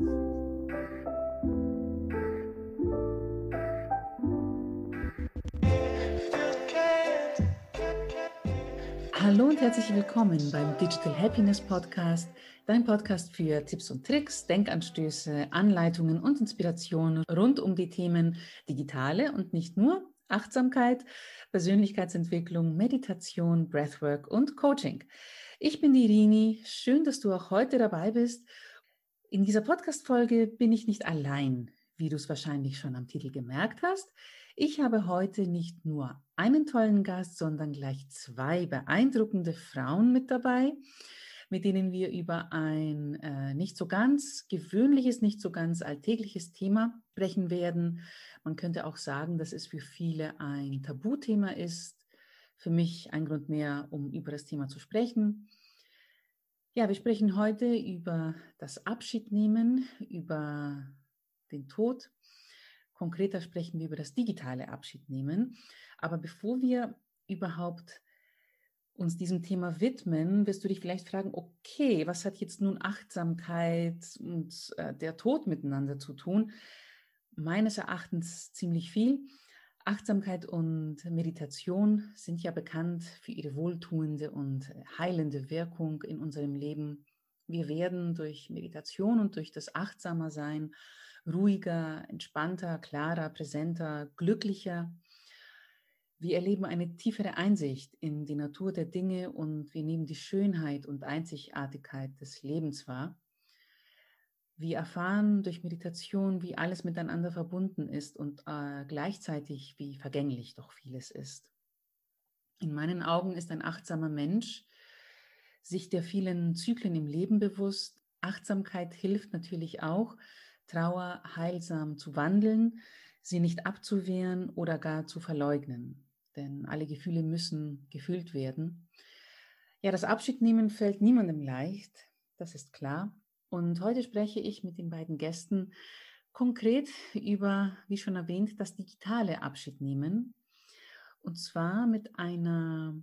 Hallo und herzlich willkommen beim Digital Happiness Podcast, dein Podcast für Tipps und Tricks, Denkanstöße, Anleitungen und Inspirationen rund um die Themen digitale und nicht nur Achtsamkeit, Persönlichkeitsentwicklung, Meditation, Breathwork und Coaching. Ich bin die Rini. Schön, dass du auch heute dabei bist. In dieser Podcast-Folge bin ich nicht allein, wie du es wahrscheinlich schon am Titel gemerkt hast. Ich habe heute nicht nur einen tollen Gast, sondern gleich zwei beeindruckende Frauen mit dabei, mit denen wir über ein äh, nicht so ganz gewöhnliches, nicht so ganz alltägliches Thema sprechen werden. Man könnte auch sagen, dass es für viele ein Tabuthema ist. Für mich ein Grund mehr, um über das Thema zu sprechen. Ja, wir sprechen heute über das Abschiednehmen, über den Tod Konkreter sprechen wir über das digitale Abschiednehmen. Aber bevor wir überhaupt uns diesem Thema widmen, wirst du dich vielleicht fragen, okay, was hat jetzt nun Achtsamkeit und äh, der Tod miteinander zu tun? Meines Erachtens ziemlich viel. Achtsamkeit und Meditation sind ja bekannt für ihre wohltuende und heilende Wirkung in unserem Leben. Wir werden durch Meditation und durch das Achtsamer Sein ruhiger, entspannter, klarer, präsenter, glücklicher. Wir erleben eine tiefere Einsicht in die Natur der Dinge und wir nehmen die Schönheit und Einzigartigkeit des Lebens wahr. Wir erfahren durch Meditation, wie alles miteinander verbunden ist und äh, gleichzeitig wie vergänglich doch vieles ist. In meinen Augen ist ein achtsamer Mensch sich der vielen Zyklen im Leben bewusst. Achtsamkeit hilft natürlich auch, Trauer heilsam zu wandeln, sie nicht abzuwehren oder gar zu verleugnen. Denn alle Gefühle müssen gefühlt werden. Ja, das Abschiednehmen fällt niemandem leicht, das ist klar. Und heute spreche ich mit den beiden Gästen konkret über, wie schon erwähnt, das digitale Abschiednehmen. Und zwar mit einer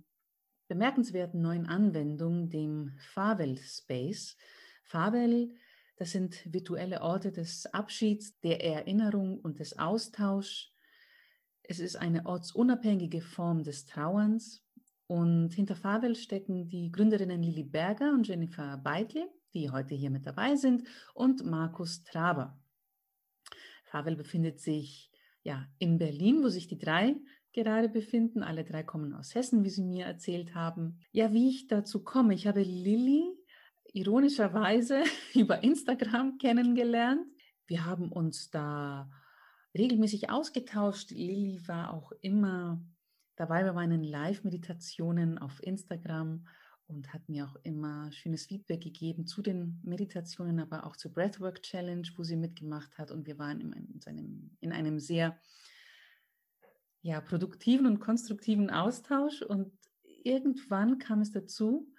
bemerkenswerten neuen Anwendung, dem Favel Space. Favel das sind virtuelle Orte des Abschieds, der Erinnerung und des Austauschs. Es ist eine ortsunabhängige Form des Trauerns. Und hinter Favel stecken die Gründerinnen Lili Berger und Jennifer Beitel, die heute hier mit dabei sind, und Markus Traber. Favel befindet sich ja in Berlin, wo sich die drei gerade befinden. Alle drei kommen aus Hessen, wie sie mir erzählt haben. Ja, wie ich dazu komme. Ich habe Lilly ironischerweise über Instagram kennengelernt. Wir haben uns da regelmäßig ausgetauscht. Lilly war auch immer dabei bei meinen Live-Meditationen auf Instagram und hat mir auch immer schönes Feedback gegeben zu den Meditationen, aber auch zur Breathwork Challenge, wo sie mitgemacht hat. Und wir waren in einem, in einem sehr ja, produktiven und konstruktiven Austausch. Und irgendwann kam es dazu,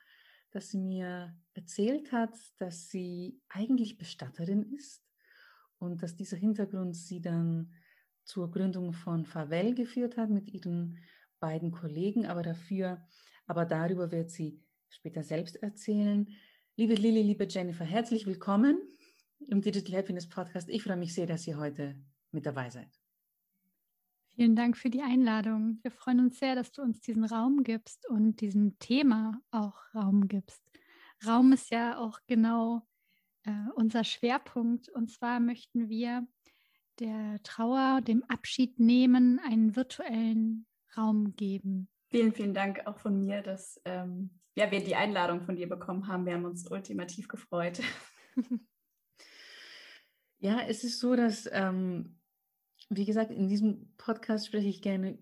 dass sie mir erzählt hat, dass sie eigentlich Bestatterin ist und dass dieser Hintergrund sie dann zur Gründung von Favel geführt hat mit ihren beiden Kollegen, aber dafür, aber darüber wird sie später selbst erzählen. Liebe Lili, liebe Jennifer, herzlich willkommen im Digital Happiness Podcast. Ich freue mich sehr, dass ihr heute mit dabei seid. Vielen Dank für die Einladung. Wir freuen uns sehr, dass du uns diesen Raum gibst und diesem Thema auch Raum gibst. Raum ist ja auch genau äh, unser Schwerpunkt. Und zwar möchten wir der Trauer, dem Abschied nehmen, einen virtuellen Raum geben. Vielen, vielen Dank auch von mir, dass ähm, ja, wir die Einladung von dir bekommen haben. Wir haben uns ultimativ gefreut. ja, es ist so, dass ähm, wie gesagt, in diesem Podcast spreche ich gerne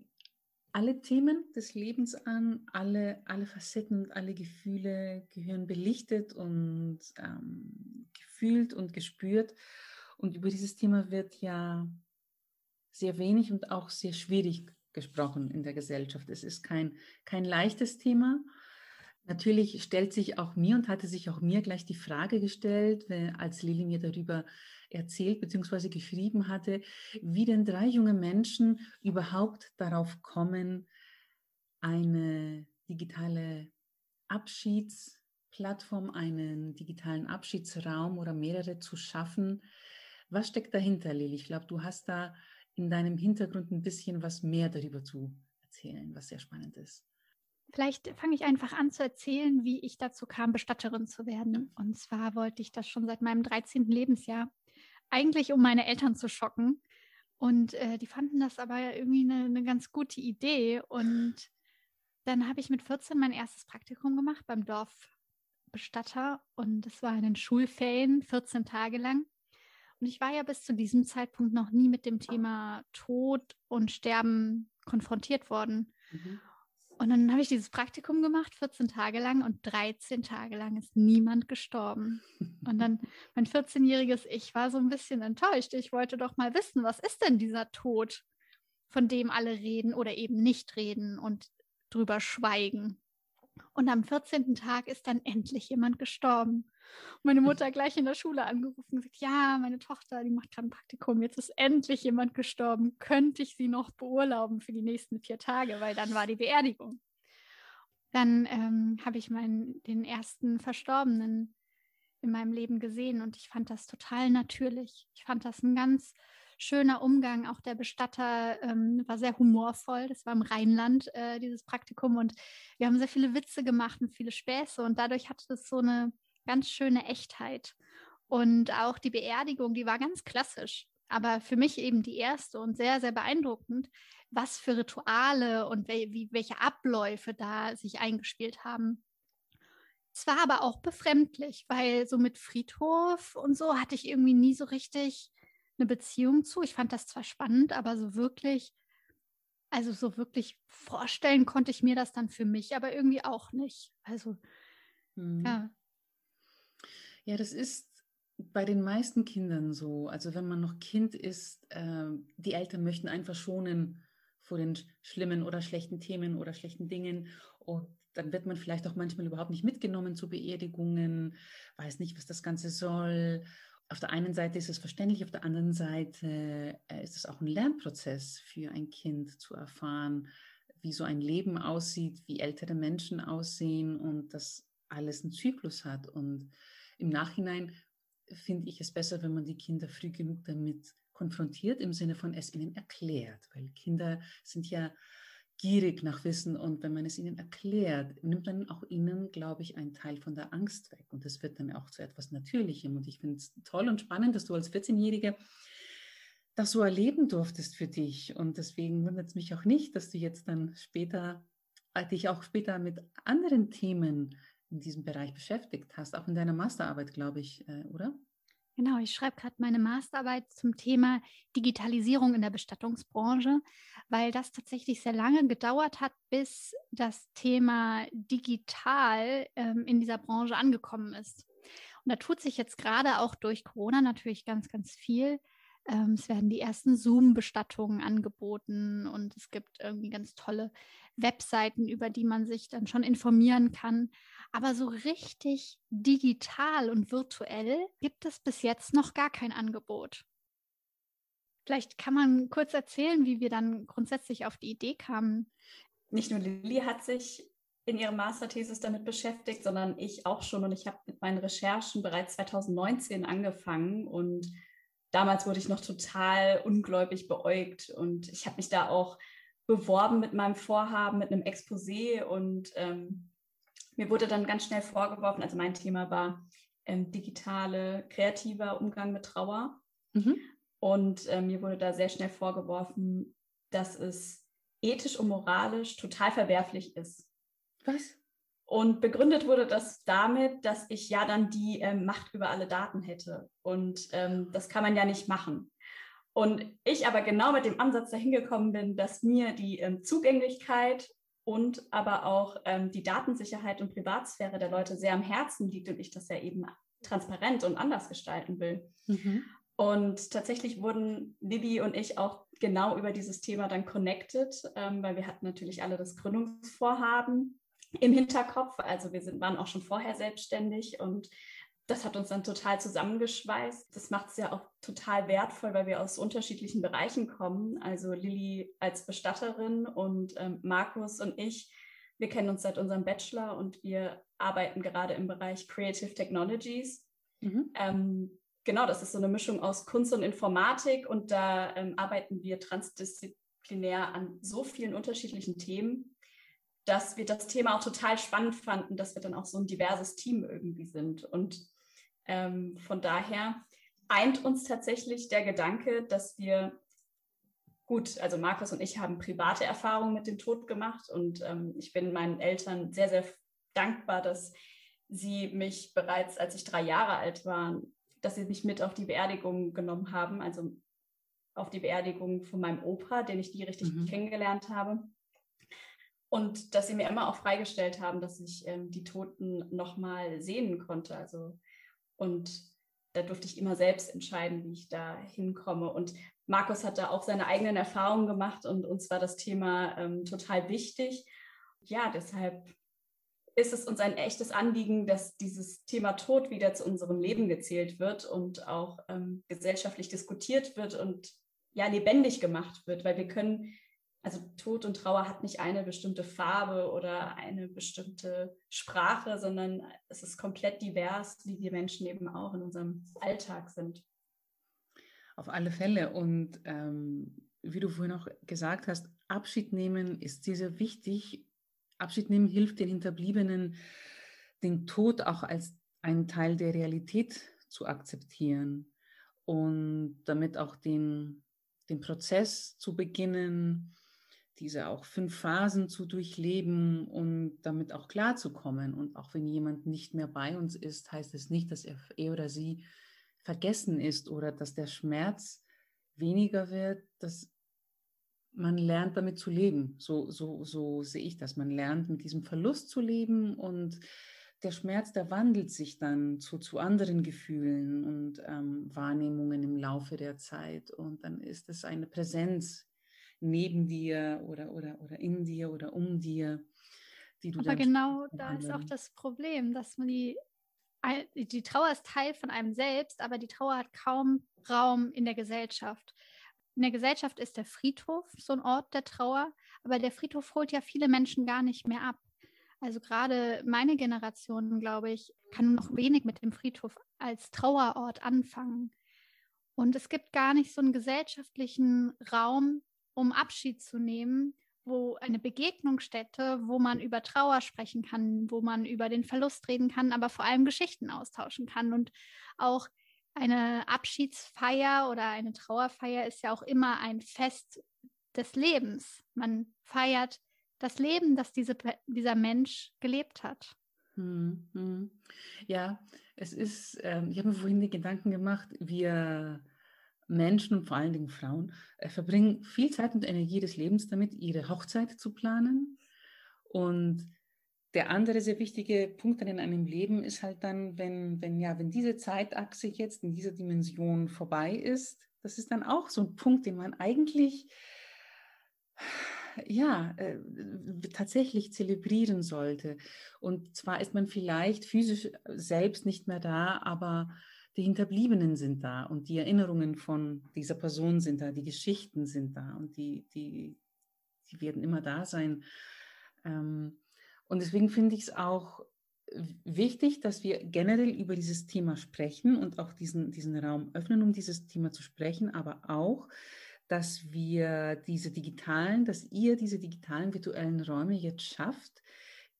alle Themen des Lebens an, alle, alle Facetten alle Gefühle gehören belichtet und ähm, gefühlt und gespürt. Und über dieses Thema wird ja sehr wenig und auch sehr schwierig gesprochen in der Gesellschaft. Es ist kein, kein leichtes Thema. Natürlich stellt sich auch mir und hatte sich auch mir gleich die Frage gestellt, als Lili mir darüber erzählt bzw. geschrieben hatte, wie denn drei junge Menschen überhaupt darauf kommen, eine digitale Abschieds- Plattform einen digitalen Abschiedsraum oder mehrere zu schaffen. Was steckt dahinter, Lili? Ich glaube, du hast da in deinem Hintergrund ein bisschen was mehr darüber zu erzählen, was sehr spannend ist. Vielleicht fange ich einfach an zu erzählen, wie ich dazu kam, Bestatterin zu werden. Und zwar wollte ich das schon seit meinem 13. Lebensjahr, eigentlich um meine Eltern zu schocken. Und äh, die fanden das aber irgendwie eine, eine ganz gute Idee. Und dann habe ich mit 14 mein erstes Praktikum gemacht beim Dorfbestatter. Und das war in den Schulferien, 14 Tage lang. Und ich war ja bis zu diesem Zeitpunkt noch nie mit dem Thema Tod und Sterben konfrontiert worden. Mhm. Und dann habe ich dieses Praktikum gemacht, 14 Tage lang und 13 Tage lang ist niemand gestorben. Und dann mein 14-jähriges Ich war so ein bisschen enttäuscht. Ich wollte doch mal wissen, was ist denn dieser Tod, von dem alle reden oder eben nicht reden und drüber schweigen. Und am 14. Tag ist dann endlich jemand gestorben. Und meine Mutter gleich in der Schule angerufen und gesagt, ja, meine Tochter, die macht gerade ein Praktikum, jetzt ist endlich jemand gestorben. Könnte ich sie noch beurlauben für die nächsten vier Tage, weil dann war die Beerdigung. Dann ähm, habe ich meinen, den ersten Verstorbenen in meinem Leben gesehen und ich fand das total natürlich. Ich fand das ein ganz schöner Umgang. Auch der Bestatter ähm, war sehr humorvoll. Das war im Rheinland, äh, dieses Praktikum. Und wir haben sehr viele Witze gemacht und viele Späße. Und dadurch hatte es so eine ganz schöne Echtheit. Und auch die Beerdigung, die war ganz klassisch. Aber für mich eben die erste und sehr, sehr beeindruckend, was für Rituale und wel wie, welche Abläufe da sich eingespielt haben. Es war aber auch befremdlich, weil so mit Friedhof und so hatte ich irgendwie nie so richtig eine Beziehung zu. Ich fand das zwar spannend, aber so wirklich, also so wirklich vorstellen konnte ich mir das dann für mich, aber irgendwie auch nicht. Also, mhm. ja. Ja, das ist bei den meisten Kindern so. Also wenn man noch Kind ist, äh, die Eltern möchten einfach schonen vor den schlimmen oder schlechten Themen oder schlechten Dingen. Und dann wird man vielleicht auch manchmal überhaupt nicht mitgenommen zu Beerdigungen, weiß nicht, was das Ganze soll auf der einen Seite ist es verständlich, auf der anderen Seite äh, ist es auch ein Lernprozess für ein Kind zu erfahren, wie so ein Leben aussieht, wie ältere Menschen aussehen und dass alles einen Zyklus hat. Und im Nachhinein finde ich es besser, wenn man die Kinder früh genug damit konfrontiert, im Sinne von es ihnen erklärt, weil Kinder sind ja gierig nach Wissen und wenn man es ihnen erklärt, nimmt man auch ihnen, glaube ich, einen Teil von der Angst weg. Und das wird dann auch zu etwas Natürlichem. Und ich finde es toll und spannend, dass du als 14-Jährige das so erleben durftest für dich. Und deswegen wundert es mich auch nicht, dass du jetzt dann später äh, dich auch später mit anderen Themen in diesem Bereich beschäftigt hast, auch in deiner Masterarbeit, glaube ich, äh, oder? Genau, ich schreibe gerade meine Masterarbeit zum Thema Digitalisierung in der Bestattungsbranche, weil das tatsächlich sehr lange gedauert hat, bis das Thema digital ähm, in dieser Branche angekommen ist. Und da tut sich jetzt gerade auch durch Corona natürlich ganz, ganz viel. Ähm, es werden die ersten Zoom-Bestattungen angeboten und es gibt irgendwie ganz tolle Webseiten, über die man sich dann schon informieren kann. Aber so richtig digital und virtuell gibt es bis jetzt noch gar kein Angebot. Vielleicht kann man kurz erzählen, wie wir dann grundsätzlich auf die Idee kamen. Nicht nur Lilly hat sich in ihrer Masterthesis damit beschäftigt, sondern ich auch schon. Und ich habe mit meinen Recherchen bereits 2019 angefangen. Und damals wurde ich noch total ungläubig beäugt. Und ich habe mich da auch beworben mit meinem Vorhaben, mit einem Exposé. Und ähm, mir wurde dann ganz schnell vorgeworfen, also mein Thema war ähm, digitale, kreativer Umgang mit Trauer. Mhm. Und äh, mir wurde da sehr schnell vorgeworfen, dass es ethisch und moralisch total verwerflich ist. Was? Und begründet wurde das damit, dass ich ja dann die ähm, Macht über alle Daten hätte. Und ähm, das kann man ja nicht machen. Und ich aber genau mit dem Ansatz dahin gekommen bin, dass mir die ähm, Zugänglichkeit und aber auch ähm, die Datensicherheit und Privatsphäre der Leute sehr am Herzen liegt und ich das ja eben transparent und anders gestalten will. Mhm. Und tatsächlich wurden Libby und ich auch genau über dieses Thema dann connected, ähm, weil wir hatten natürlich alle das Gründungsvorhaben im Hinterkopf. Also wir sind, waren auch schon vorher selbstständig und das hat uns dann total zusammengeschweißt. Das macht es ja auch total wertvoll, weil wir aus unterschiedlichen Bereichen kommen. Also Lilly als Bestatterin und ähm, Markus und ich Wir kennen uns seit unserem Bachelor und wir arbeiten gerade im Bereich Creative Technologies. Mhm. Ähm, genau, das ist so eine Mischung aus Kunst und Informatik und da ähm, arbeiten wir transdisziplinär an so vielen unterschiedlichen Themen, dass wir das Thema auch total spannend fanden, dass wir dann auch so ein diverses Team irgendwie sind. Und ähm, von daher eint uns tatsächlich der Gedanke, dass wir gut, also Markus und ich haben private Erfahrungen mit dem Tod gemacht und ähm, ich bin meinen Eltern sehr, sehr dankbar, dass sie mich bereits, als ich drei Jahre alt war, dass sie mich mit auf die Beerdigung genommen haben, also auf die Beerdigung von meinem Opa, den ich nie richtig mhm. kennengelernt habe. Und dass sie mir immer auch freigestellt haben, dass ich ähm, die Toten nochmal sehen konnte. Also und da durfte ich immer selbst entscheiden, wie ich da hinkomme. Und Markus hat da auch seine eigenen Erfahrungen gemacht und uns war das Thema ähm, total wichtig. Ja, deshalb ist es uns ein echtes Anliegen, dass dieses Thema Tod wieder zu unserem Leben gezählt wird und auch ähm, gesellschaftlich diskutiert wird und ja lebendig gemacht wird, weil wir können also Tod und Trauer hat nicht eine bestimmte Farbe oder eine bestimmte Sprache, sondern es ist komplett divers, wie wir Menschen eben auch in unserem Alltag sind. Auf alle Fälle. Und ähm, wie du vorhin auch gesagt hast, Abschied nehmen ist sehr, wichtig. Abschied nehmen hilft den Hinterbliebenen, den Tod auch als einen Teil der Realität zu akzeptieren und damit auch den, den Prozess zu beginnen, diese auch fünf Phasen zu durchleben und damit auch klarzukommen. Und auch wenn jemand nicht mehr bei uns ist, heißt es nicht, dass er, er oder sie vergessen ist oder dass der Schmerz weniger wird, dass man lernt damit zu leben. So, so, so sehe ich das. Man lernt mit diesem Verlust zu leben und der Schmerz, der wandelt sich dann zu, zu anderen Gefühlen und ähm, Wahrnehmungen im Laufe der Zeit. Und dann ist es eine Präsenz neben dir oder, oder, oder in dir oder um dir, die du Aber genau da ist auch das Problem, dass man die, die Trauer ist Teil von einem selbst, aber die Trauer hat kaum Raum in der Gesellschaft. In der Gesellschaft ist der Friedhof so ein Ort der Trauer, aber der Friedhof holt ja viele Menschen gar nicht mehr ab. Also gerade meine Generation, glaube ich, kann noch wenig mit dem Friedhof als Trauerort anfangen. Und es gibt gar nicht so einen gesellschaftlichen Raum, um Abschied zu nehmen, wo eine Begegnungsstätte, wo man über Trauer sprechen kann, wo man über den Verlust reden kann, aber vor allem Geschichten austauschen kann. Und auch eine Abschiedsfeier oder eine Trauerfeier ist ja auch immer ein Fest des Lebens. Man feiert das Leben, das diese, dieser Mensch gelebt hat. Hm, hm. Ja, es ist, äh, ich habe mir vorhin die Gedanken gemacht, wir Menschen und vor allen Dingen Frauen äh, verbringen viel Zeit und Energie des Lebens damit, ihre Hochzeit zu planen. Und der andere sehr wichtige Punkt dann in einem Leben ist halt dann, wenn, wenn, ja, wenn diese Zeitachse jetzt in dieser Dimension vorbei ist, das ist dann auch so ein Punkt, den man eigentlich ja, äh, tatsächlich zelebrieren sollte. Und zwar ist man vielleicht physisch selbst nicht mehr da, aber die Hinterbliebenen sind da und die Erinnerungen von dieser Person sind da, die Geschichten sind da und die, die, die werden immer da sein. Ähm, und deswegen finde ich es auch wichtig, dass wir generell über dieses Thema sprechen und auch diesen, diesen Raum öffnen, um dieses Thema zu sprechen, aber auch, dass wir diese digitalen, dass ihr diese digitalen virtuellen Räume jetzt schafft,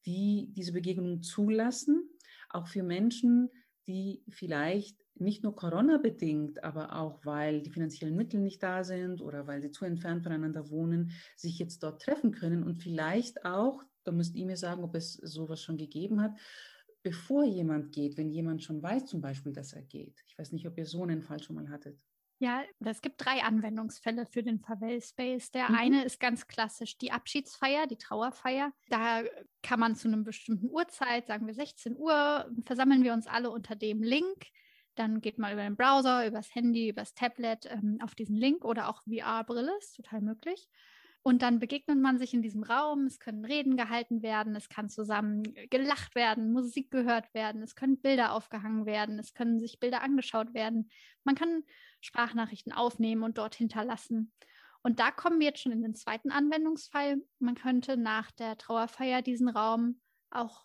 die diese Begegnung zulassen, auch für Menschen, die vielleicht nicht nur Corona-bedingt, aber auch weil die finanziellen Mittel nicht da sind oder weil sie zu entfernt voneinander wohnen, sich jetzt dort treffen können und vielleicht auch, da müsst ihr mir sagen, ob es sowas schon gegeben hat, bevor jemand geht, wenn jemand schon weiß zum Beispiel, dass er geht. Ich weiß nicht, ob ihr so einen Fall schon mal hattet. Ja, es gibt drei Anwendungsfälle für den Favel Space. Der mhm. eine ist ganz klassisch die Abschiedsfeier, die Trauerfeier. Da kann man zu einer bestimmten Uhrzeit, sagen wir 16 Uhr, versammeln wir uns alle unter dem Link. Dann geht man über den Browser, übers Handy, übers Tablet ähm, auf diesen Link oder auch VR-Brille, ist total möglich. Und dann begegnet man sich in diesem Raum, es können Reden gehalten werden, es kann zusammen gelacht werden, Musik gehört werden, es können Bilder aufgehangen werden, es können sich Bilder angeschaut werden. Man kann Sprachnachrichten aufnehmen und dort hinterlassen. Und da kommen wir jetzt schon in den zweiten Anwendungsfall. Man könnte nach der Trauerfeier diesen Raum auch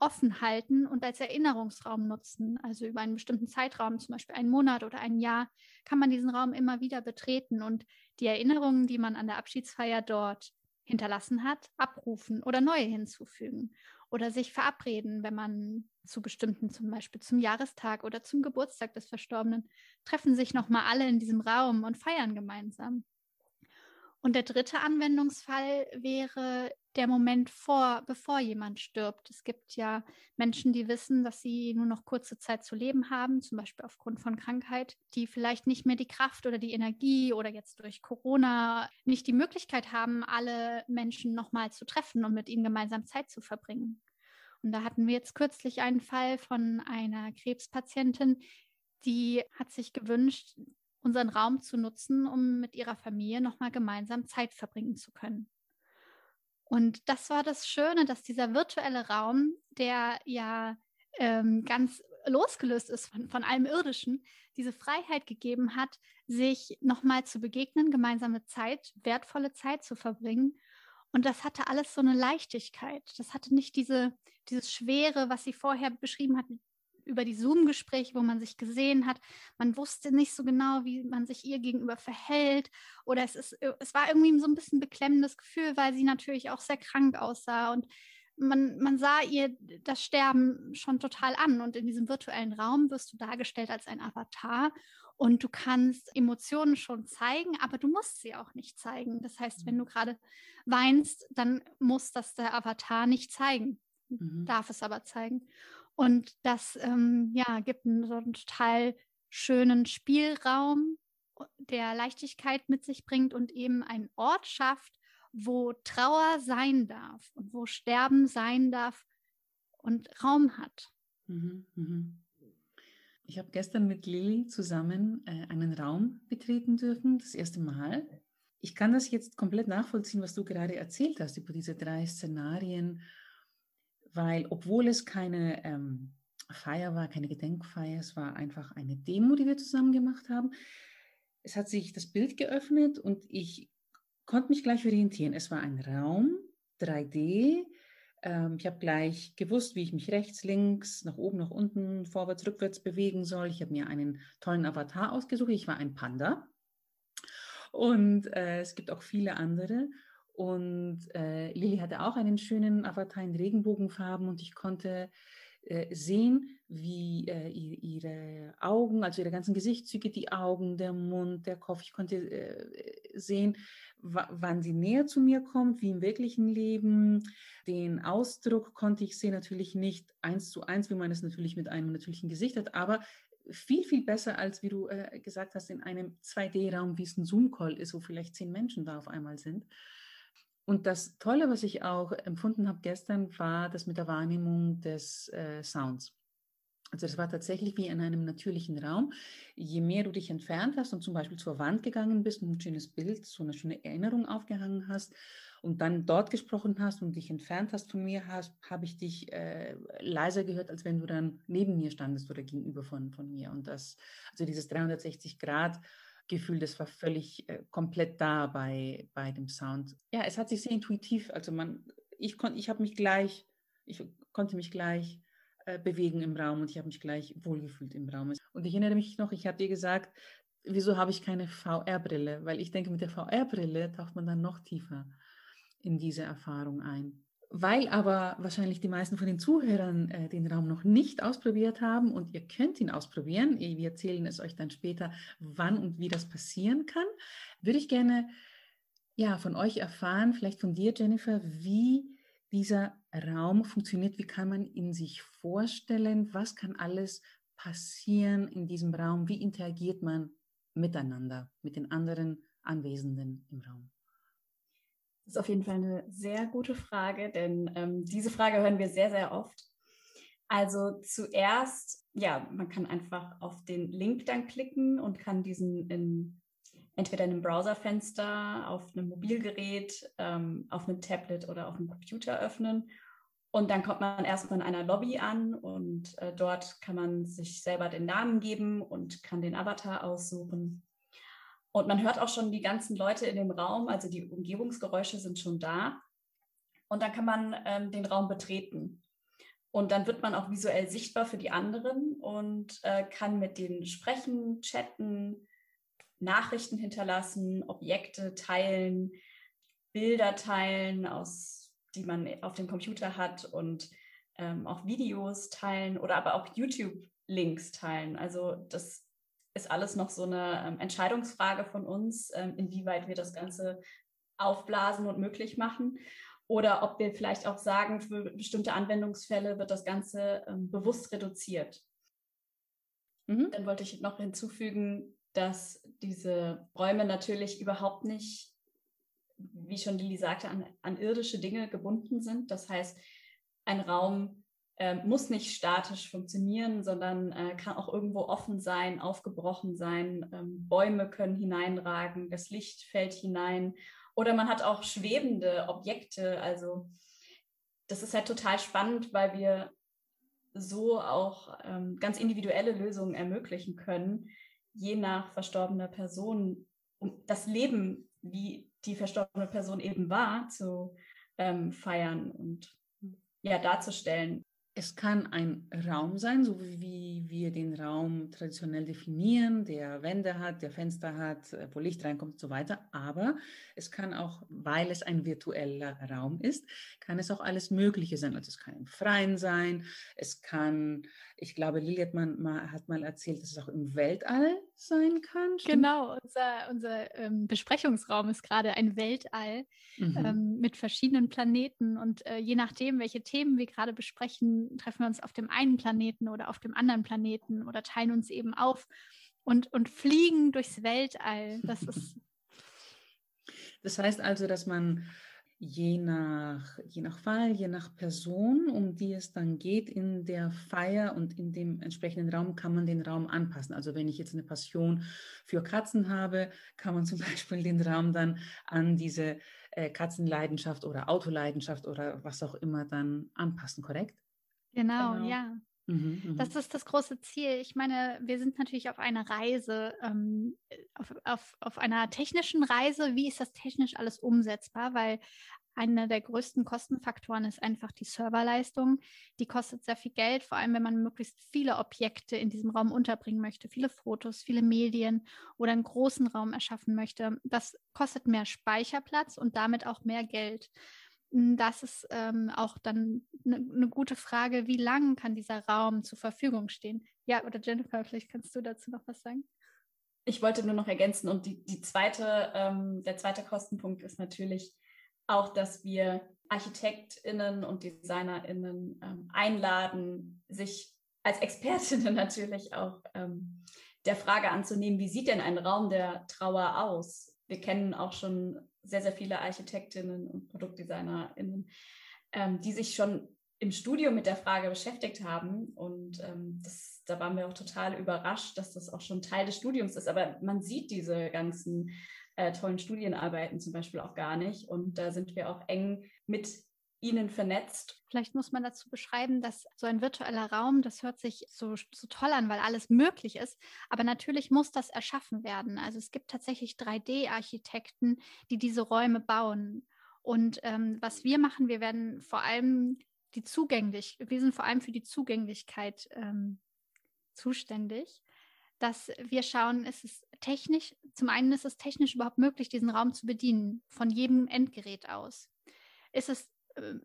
offen halten und als Erinnerungsraum nutzen. Also über einen bestimmten Zeitraum, zum Beispiel einen Monat oder ein Jahr, kann man diesen Raum immer wieder betreten und die Erinnerungen, die man an der Abschiedsfeier dort hinterlassen hat, abrufen oder neue hinzufügen oder sich verabreden, wenn man zu bestimmten, zum Beispiel zum Jahrestag oder zum Geburtstag des Verstorbenen, treffen sich nochmal alle in diesem Raum und feiern gemeinsam. Und der dritte Anwendungsfall wäre der Moment vor, bevor jemand stirbt. Es gibt ja Menschen, die wissen, dass sie nur noch kurze Zeit zu leben haben, zum Beispiel aufgrund von Krankheit, die vielleicht nicht mehr die Kraft oder die Energie oder jetzt durch Corona nicht die Möglichkeit haben, alle Menschen nochmal zu treffen und mit ihnen gemeinsam Zeit zu verbringen. Und da hatten wir jetzt kürzlich einen Fall von einer Krebspatientin, die hat sich gewünscht, unseren Raum zu nutzen, um mit ihrer Familie nochmal gemeinsam Zeit verbringen zu können. Und das war das Schöne, dass dieser virtuelle Raum, der ja ähm, ganz losgelöst ist von, von allem Irdischen, diese Freiheit gegeben hat, sich nochmal zu begegnen, gemeinsame Zeit, wertvolle Zeit zu verbringen. Und das hatte alles so eine Leichtigkeit. Das hatte nicht diese, dieses Schwere, was sie vorher beschrieben hat, über die Zoom-Gespräche, wo man sich gesehen hat. Man wusste nicht so genau, wie man sich ihr gegenüber verhält. Oder es, ist, äh, es war irgendwie so ein bisschen beklemmendes Gefühl, weil sie natürlich auch sehr krank aussah. Und man, man sah ihr das Sterben schon total an. Und in diesem virtuellen Raum wirst du dargestellt als ein Avatar. Und du kannst Emotionen schon zeigen, aber du musst sie auch nicht zeigen. Das heißt, wenn du mhm. gerade weinst, dann muss das der Avatar nicht zeigen, mhm. darf es aber zeigen. Und das ähm, ja, gibt einen, so einen total schönen Spielraum, der Leichtigkeit mit sich bringt und eben einen Ort schafft, wo Trauer sein darf und wo Sterben sein darf und Raum hat. Mhm, mhm. Ich habe gestern mit Lilly zusammen äh, einen Raum betreten dürfen, das erste Mal. Ich kann das jetzt komplett nachvollziehen, was du gerade erzählt hast über diese drei Szenarien weil obwohl es keine ähm, Feier war, keine Gedenkfeier, es war einfach eine Demo, die wir zusammen gemacht haben. Es hat sich das Bild geöffnet und ich konnte mich gleich orientieren. Es war ein Raum, 3D. Ähm, ich habe gleich gewusst, wie ich mich rechts, links, nach oben, nach unten, vorwärts, rückwärts bewegen soll. Ich habe mir einen tollen Avatar ausgesucht. Ich war ein Panda. Und äh, es gibt auch viele andere. Und äh, Lilly hatte auch einen schönen Avatar in Regenbogenfarben und ich konnte äh, sehen, wie äh, ihre Augen, also ihre ganzen Gesichtszüge, die Augen, der Mund, der Kopf, ich konnte äh, sehen, wann sie näher zu mir kommt, wie im wirklichen Leben. Den Ausdruck konnte ich sehen, natürlich nicht eins zu eins, wie man es natürlich mit einem natürlichen Gesicht hat, aber viel, viel besser, als wie du äh, gesagt hast, in einem 2D-Raum, wie es ein Zoom-Call ist, wo vielleicht zehn Menschen da auf einmal sind. Und das Tolle, was ich auch empfunden habe gestern, war das mit der Wahrnehmung des äh, Sounds. Also das war tatsächlich wie in einem natürlichen Raum. Je mehr du dich entfernt hast und zum Beispiel zur Wand gegangen bist und ein schönes Bild, so eine schöne Erinnerung aufgehangen hast und dann dort gesprochen hast und dich entfernt hast von mir, habe ich dich äh, leiser gehört, als wenn du dann neben mir standest oder gegenüber von, von mir. Und das, also dieses 360 Grad Gefühl, das war völlig äh, komplett da bei, bei dem Sound. Ja, es hat sich sehr intuitiv, also man, ich konnte, ich habe mich gleich, ich konnte mich gleich äh, bewegen im Raum und ich habe mich gleich wohlgefühlt im Raum. Und ich erinnere mich noch, ich habe dir gesagt, wieso habe ich keine VR-Brille? Weil ich denke, mit der VR-Brille taucht man dann noch tiefer in diese Erfahrung ein. Weil aber wahrscheinlich die meisten von den Zuhörern äh, den Raum noch nicht ausprobiert haben und ihr könnt ihn ausprobieren, wir erzählen es euch dann später, wann und wie das passieren kann, würde ich gerne ja, von euch erfahren, vielleicht von dir, Jennifer, wie dieser Raum funktioniert, wie kann man ihn sich vorstellen, was kann alles passieren in diesem Raum, wie interagiert man miteinander, mit den anderen Anwesenden im Raum. Das ist auf jeden Fall eine sehr gute Frage, denn ähm, diese Frage hören wir sehr, sehr oft. Also zuerst, ja, man kann einfach auf den Link dann klicken und kann diesen in, entweder in einem Browserfenster, auf einem Mobilgerät, ähm, auf einem Tablet oder auf einem Computer öffnen. Und dann kommt man erstmal in einer Lobby an und äh, dort kann man sich selber den Namen geben und kann den Avatar aussuchen. Und man hört auch schon die ganzen Leute in dem Raum, also die Umgebungsgeräusche sind schon da. Und dann kann man ähm, den Raum betreten. Und dann wird man auch visuell sichtbar für die anderen und äh, kann mit denen sprechen, chatten, Nachrichten hinterlassen, Objekte teilen, Bilder teilen, aus, die man auf dem Computer hat und ähm, auch Videos teilen oder aber auch YouTube-Links teilen. Also das ist alles noch so eine ähm, Entscheidungsfrage von uns, ähm, inwieweit wir das Ganze aufblasen und möglich machen. Oder ob wir vielleicht auch sagen, für bestimmte Anwendungsfälle wird das Ganze ähm, bewusst reduziert. Mhm. Dann wollte ich noch hinzufügen, dass diese Räume natürlich überhaupt nicht, wie schon Lili sagte, an, an irdische Dinge gebunden sind. Das heißt, ein Raum äh, muss nicht statisch funktionieren, sondern äh, kann auch irgendwo offen sein, aufgebrochen sein. Ähm, Bäume können hineinragen, das Licht fällt hinein. Oder man hat auch schwebende Objekte. Also das ist halt total spannend, weil wir so auch ähm, ganz individuelle Lösungen ermöglichen können, je nach verstorbener Person, um das Leben, wie die verstorbene Person eben war, zu ähm, feiern und ja, darzustellen. Es kann ein Raum sein, so wie wir den Raum traditionell definieren, der Wände hat, der Fenster hat, äh, wo Licht reinkommt und so weiter. Aber es kann auch, weil es ein virtueller Raum ist, kann es auch alles Mögliche sein. Also es kann im Freien sein, es kann, ich glaube, Lili hat, man, hat mal erzählt, dass es auch im Weltall sein kann. Stimmt? Genau, unser, unser ähm, Besprechungsraum ist gerade ein Weltall mhm. ähm, mit verschiedenen Planeten. Und äh, je nachdem, welche Themen wir gerade besprechen, treffen wir uns auf dem einen Planeten oder auf dem anderen Planeten oder teilen uns eben auf und, und fliegen durchs Weltall. Das ist. Das heißt also, dass man je nach, je nach Fall, je nach Person, um die es dann geht in der Feier und in dem entsprechenden Raum, kann man den Raum anpassen. Also wenn ich jetzt eine Passion für Katzen habe, kann man zum Beispiel den Raum dann an diese äh, Katzenleidenschaft oder Autoleidenschaft oder was auch immer dann anpassen, korrekt? Genau, genau. ja. Mhm, mhm, das ist das große Ziel. Ich meine, wir sind natürlich auf einer Reise, ähm, auf, auf, auf einer technischen Reise. Wie ist das technisch alles umsetzbar? Weil einer der größten Kostenfaktoren ist einfach die Serverleistung. Die kostet sehr viel Geld, vor allem wenn man möglichst viele Objekte in diesem Raum unterbringen möchte, viele Fotos, viele Medien oder einen großen Raum erschaffen möchte. Das kostet mehr Speicherplatz und damit auch mehr Geld. Das ist ähm, auch dann eine ne gute Frage, wie lang kann dieser Raum zur Verfügung stehen? Ja, oder Jennifer, vielleicht kannst du dazu noch was sagen. Ich wollte nur noch ergänzen und die, die zweite, ähm, der zweite Kostenpunkt ist natürlich auch, dass wir ArchitektInnen und DesignerInnen ähm, einladen, sich als Expertinnen natürlich auch ähm, der Frage anzunehmen, wie sieht denn ein Raum der Trauer aus? Wir kennen auch schon sehr, sehr viele Architektinnen und ProduktdesignerInnen, ähm, die sich schon im Studium mit der Frage beschäftigt haben. Und ähm, das, da waren wir auch total überrascht, dass das auch schon Teil des Studiums ist. Aber man sieht diese ganzen äh, tollen Studienarbeiten zum Beispiel auch gar nicht. Und da sind wir auch eng mit ihnen vernetzt. Vielleicht muss man dazu beschreiben, dass so ein virtueller Raum, das hört sich so, so toll an, weil alles möglich ist. Aber natürlich muss das erschaffen werden. Also es gibt tatsächlich 3D-Architekten, die diese Räume bauen. Und ähm, was wir machen, wir werden vor allem die zugänglich, wir sind vor allem für die Zugänglichkeit ähm, zuständig, dass wir schauen, ist es technisch, zum einen ist es technisch überhaupt möglich, diesen Raum zu bedienen, von jedem Endgerät aus. Ist es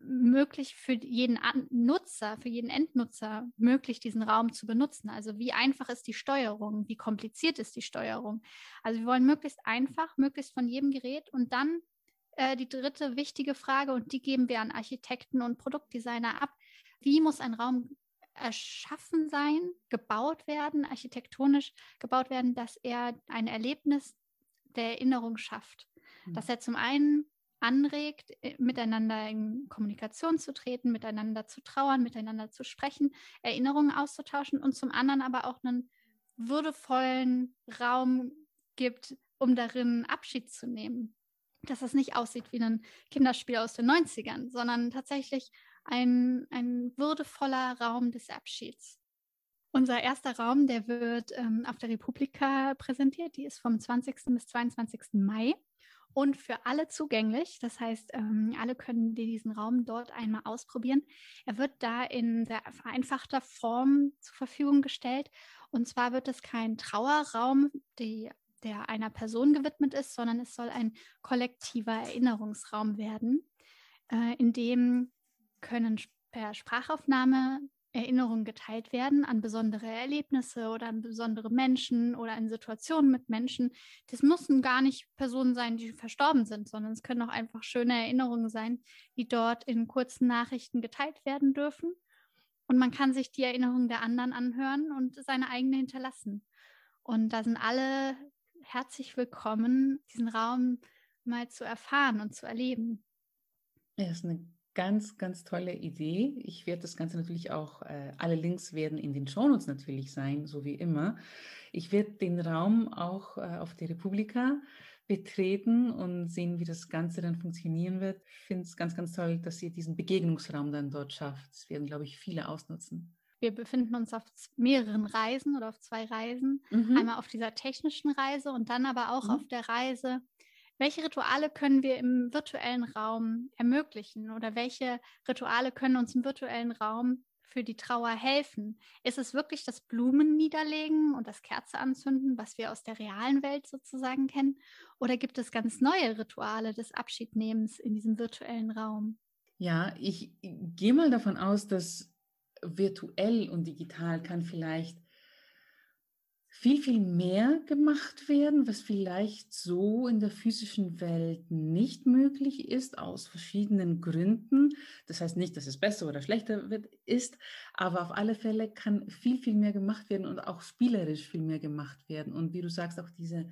möglich für jeden An Nutzer, für jeden Endnutzer möglich, diesen Raum zu benutzen? Also wie einfach ist die Steuerung? Wie kompliziert ist die Steuerung? Also wir wollen möglichst einfach, möglichst von jedem Gerät und dann äh, die dritte wichtige Frage und die geben wir an Architekten und Produktdesigner ab. Wie muss ein Raum erschaffen sein, gebaut werden, architektonisch gebaut werden, dass er ein Erlebnis der Erinnerung schafft? Mhm. Dass er zum einen anregt, äh, miteinander in Kommunikation zu treten, miteinander zu trauern, miteinander zu sprechen, Erinnerungen auszutauschen und zum anderen aber auch einen würdevollen Raum gibt, um darin Abschied zu nehmen. Dass es nicht aussieht wie ein Kinderspiel aus den 90ern, sondern tatsächlich ein, ein würdevoller Raum des Abschieds. Unser erster Raum, der wird ähm, auf der Republika präsentiert. Die ist vom 20. bis 22. Mai und für alle zugänglich. Das heißt, ähm, alle können diesen Raum dort einmal ausprobieren. Er wird da in sehr vereinfachter Form zur Verfügung gestellt. Und zwar wird es kein Trauerraum, die, der einer Person gewidmet ist, sondern es soll ein kollektiver Erinnerungsraum werden, äh, in dem können per Sprachaufnahme Erinnerungen geteilt werden an besondere Erlebnisse oder an besondere Menschen oder an Situationen mit Menschen. Das müssen gar nicht Personen sein, die verstorben sind, sondern es können auch einfach schöne Erinnerungen sein, die dort in kurzen Nachrichten geteilt werden dürfen. Und man kann sich die Erinnerungen der anderen anhören und seine eigene hinterlassen. Und da sind alle herzlich willkommen, diesen Raum mal zu erfahren und zu erleben. Ja, ist eine ganz, ganz tolle Idee. Ich werde das Ganze natürlich auch, äh, alle Links werden in den Shownotes natürlich sein, so wie immer. Ich werde den Raum auch äh, auf der Republika betreten und sehen, wie das Ganze dann funktionieren wird. Ich finde es ganz, ganz toll, dass ihr diesen Begegnungsraum dann dort schafft. Das werden, glaube ich, viele ausnutzen. Wir befinden uns auf mehreren Reisen oder auf zwei Reisen. Mhm. Einmal auf dieser technischen Reise und dann aber auch mhm. auf der Reise welche Rituale können wir im virtuellen Raum ermöglichen oder welche Rituale können uns im virtuellen Raum für die Trauer helfen? Ist es wirklich das Blumen niederlegen und das Kerze anzünden, was wir aus der realen Welt sozusagen kennen? Oder gibt es ganz neue Rituale des Abschiednehmens in diesem virtuellen Raum? Ja, ich gehe mal davon aus, dass virtuell und digital kann vielleicht viel, viel mehr gemacht werden, was vielleicht so in der physischen Welt nicht möglich ist, aus verschiedenen Gründen. Das heißt nicht, dass es besser oder schlechter wird, ist, aber auf alle Fälle kann viel, viel mehr gemacht werden und auch spielerisch viel mehr gemacht werden. Und wie du sagst, auch diese,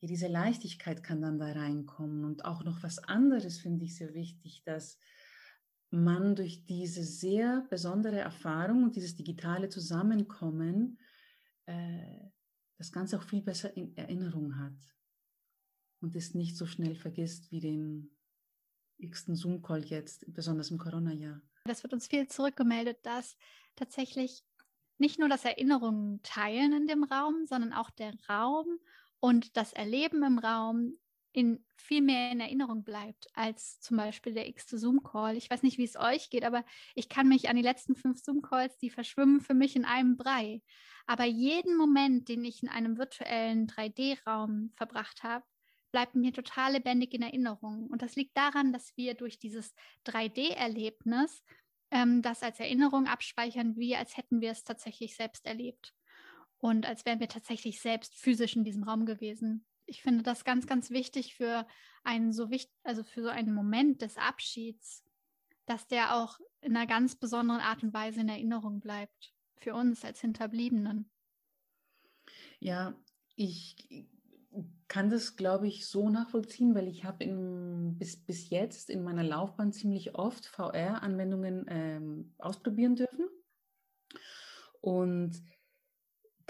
diese Leichtigkeit kann dann da reinkommen. Und auch noch was anderes finde ich sehr wichtig, dass man durch diese sehr besondere Erfahrung und dieses digitale Zusammenkommen, äh, das Ganze auch viel besser in Erinnerung hat und es nicht so schnell vergisst wie den x-ten Zoom-Call jetzt, besonders im Corona-Jahr. Das wird uns viel zurückgemeldet, dass tatsächlich nicht nur das Erinnerungen teilen in dem Raum, sondern auch der Raum und das Erleben im Raum in viel mehr in Erinnerung bleibt als zum Beispiel der x-te Zoom-Call. Ich weiß nicht, wie es euch geht, aber ich kann mich an die letzten fünf Zoom-Calls, die verschwimmen für mich in einem Brei. Aber jeden Moment, den ich in einem virtuellen 3D-Raum verbracht habe, bleibt mir total lebendig in Erinnerung. Und das liegt daran, dass wir durch dieses 3D-Erlebnis ähm, das als Erinnerung abspeichern, wie als hätten wir es tatsächlich selbst erlebt. Und als wären wir tatsächlich selbst physisch in diesem Raum gewesen ich finde das ganz, ganz wichtig für einen so wichtig, also für so einen Moment des Abschieds, dass der auch in einer ganz besonderen Art und Weise in Erinnerung bleibt. Für uns als Hinterbliebenen. Ja, ich kann das, glaube ich, so nachvollziehen, weil ich habe bis, bis jetzt in meiner Laufbahn ziemlich oft VR-Anwendungen ähm, ausprobieren dürfen. Und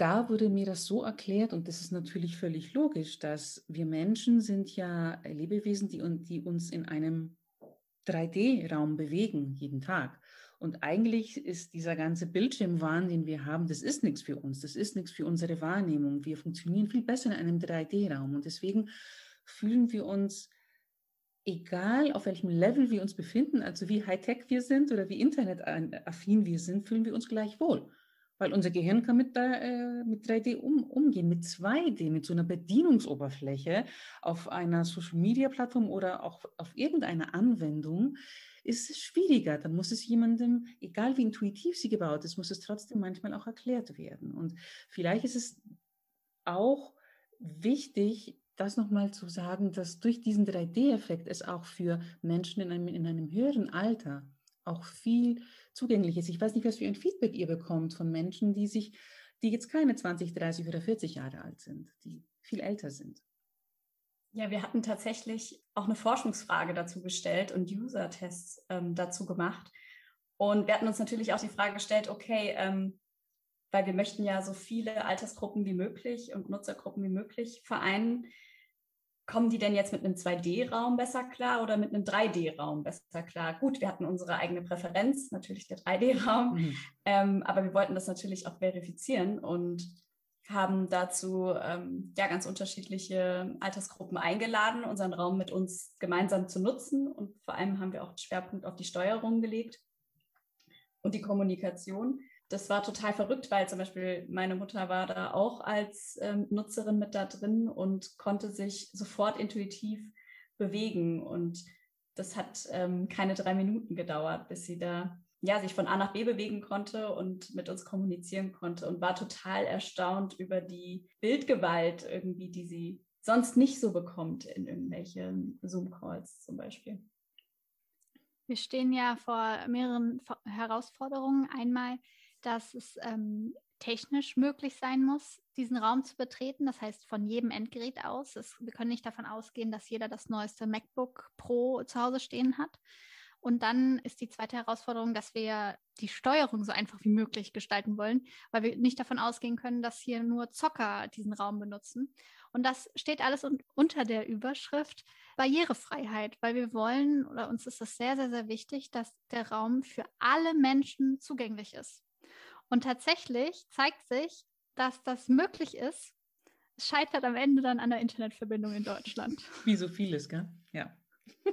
da wurde mir das so erklärt, und das ist natürlich völlig logisch, dass wir Menschen sind ja Lebewesen, die, die uns in einem 3D-Raum bewegen, jeden Tag. Und eigentlich ist dieser ganze Bildschirmwahn, den wir haben, das ist nichts für uns, das ist nichts für unsere Wahrnehmung. Wir funktionieren viel besser in einem 3D-Raum. Und deswegen fühlen wir uns, egal auf welchem Level wir uns befinden, also wie high-tech wir sind oder wie internetaffin wir sind, fühlen wir uns gleich wohl weil unser Gehirn kann mit, äh, mit 3D um, umgehen, mit 2D, mit so einer Bedienungsoberfläche auf einer Social-Media-Plattform oder auch auf irgendeiner Anwendung, ist es schwieriger. Dann muss es jemandem, egal wie intuitiv sie gebaut ist, muss es trotzdem manchmal auch erklärt werden. Und vielleicht ist es auch wichtig, das nochmal zu sagen, dass durch diesen 3D-Effekt es auch für Menschen in einem, in einem höheren Alter auch viel zugänglich ist. Ich weiß nicht, was für ein Feedback ihr bekommt von Menschen, die sich, die jetzt keine 20, 30 oder 40 Jahre alt sind, die viel älter sind. Ja, wir hatten tatsächlich auch eine Forschungsfrage dazu gestellt und User-Tests ähm, dazu gemacht. Und wir hatten uns natürlich auch die Frage gestellt, okay, ähm, weil wir möchten ja so viele Altersgruppen wie möglich und Nutzergruppen wie möglich vereinen, kommen die denn jetzt mit einem 2D-Raum besser klar oder mit einem 3D-Raum besser klar? Gut, wir hatten unsere eigene Präferenz, natürlich der 3D-Raum, mhm. ähm, aber wir wollten das natürlich auch verifizieren und haben dazu ähm, ja ganz unterschiedliche Altersgruppen eingeladen, unseren Raum mit uns gemeinsam zu nutzen und vor allem haben wir auch Schwerpunkt auf die Steuerung gelegt und die Kommunikation das war total verrückt, weil zum Beispiel meine Mutter war da auch als ähm, Nutzerin mit da drin und konnte sich sofort intuitiv bewegen. Und das hat ähm, keine drei Minuten gedauert, bis sie da ja, sich von A nach B bewegen konnte und mit uns kommunizieren konnte und war total erstaunt über die Bildgewalt irgendwie, die sie sonst nicht so bekommt in irgendwelchen Zoom-Calls zum Beispiel. Wir stehen ja vor mehreren Herausforderungen. Einmal dass es ähm, technisch möglich sein muss, diesen Raum zu betreten. Das heißt, von jedem Endgerät aus. Es, wir können nicht davon ausgehen, dass jeder das neueste MacBook Pro zu Hause stehen hat. Und dann ist die zweite Herausforderung, dass wir die Steuerung so einfach wie möglich gestalten wollen, weil wir nicht davon ausgehen können, dass hier nur Zocker diesen Raum benutzen. Und das steht alles un unter der Überschrift Barrierefreiheit, weil wir wollen oder uns ist es sehr, sehr, sehr wichtig, dass der Raum für alle Menschen zugänglich ist. Und tatsächlich zeigt sich, dass das möglich ist. Es scheitert am Ende dann an der Internetverbindung in Deutschland. Wie so vieles, gell? Ja.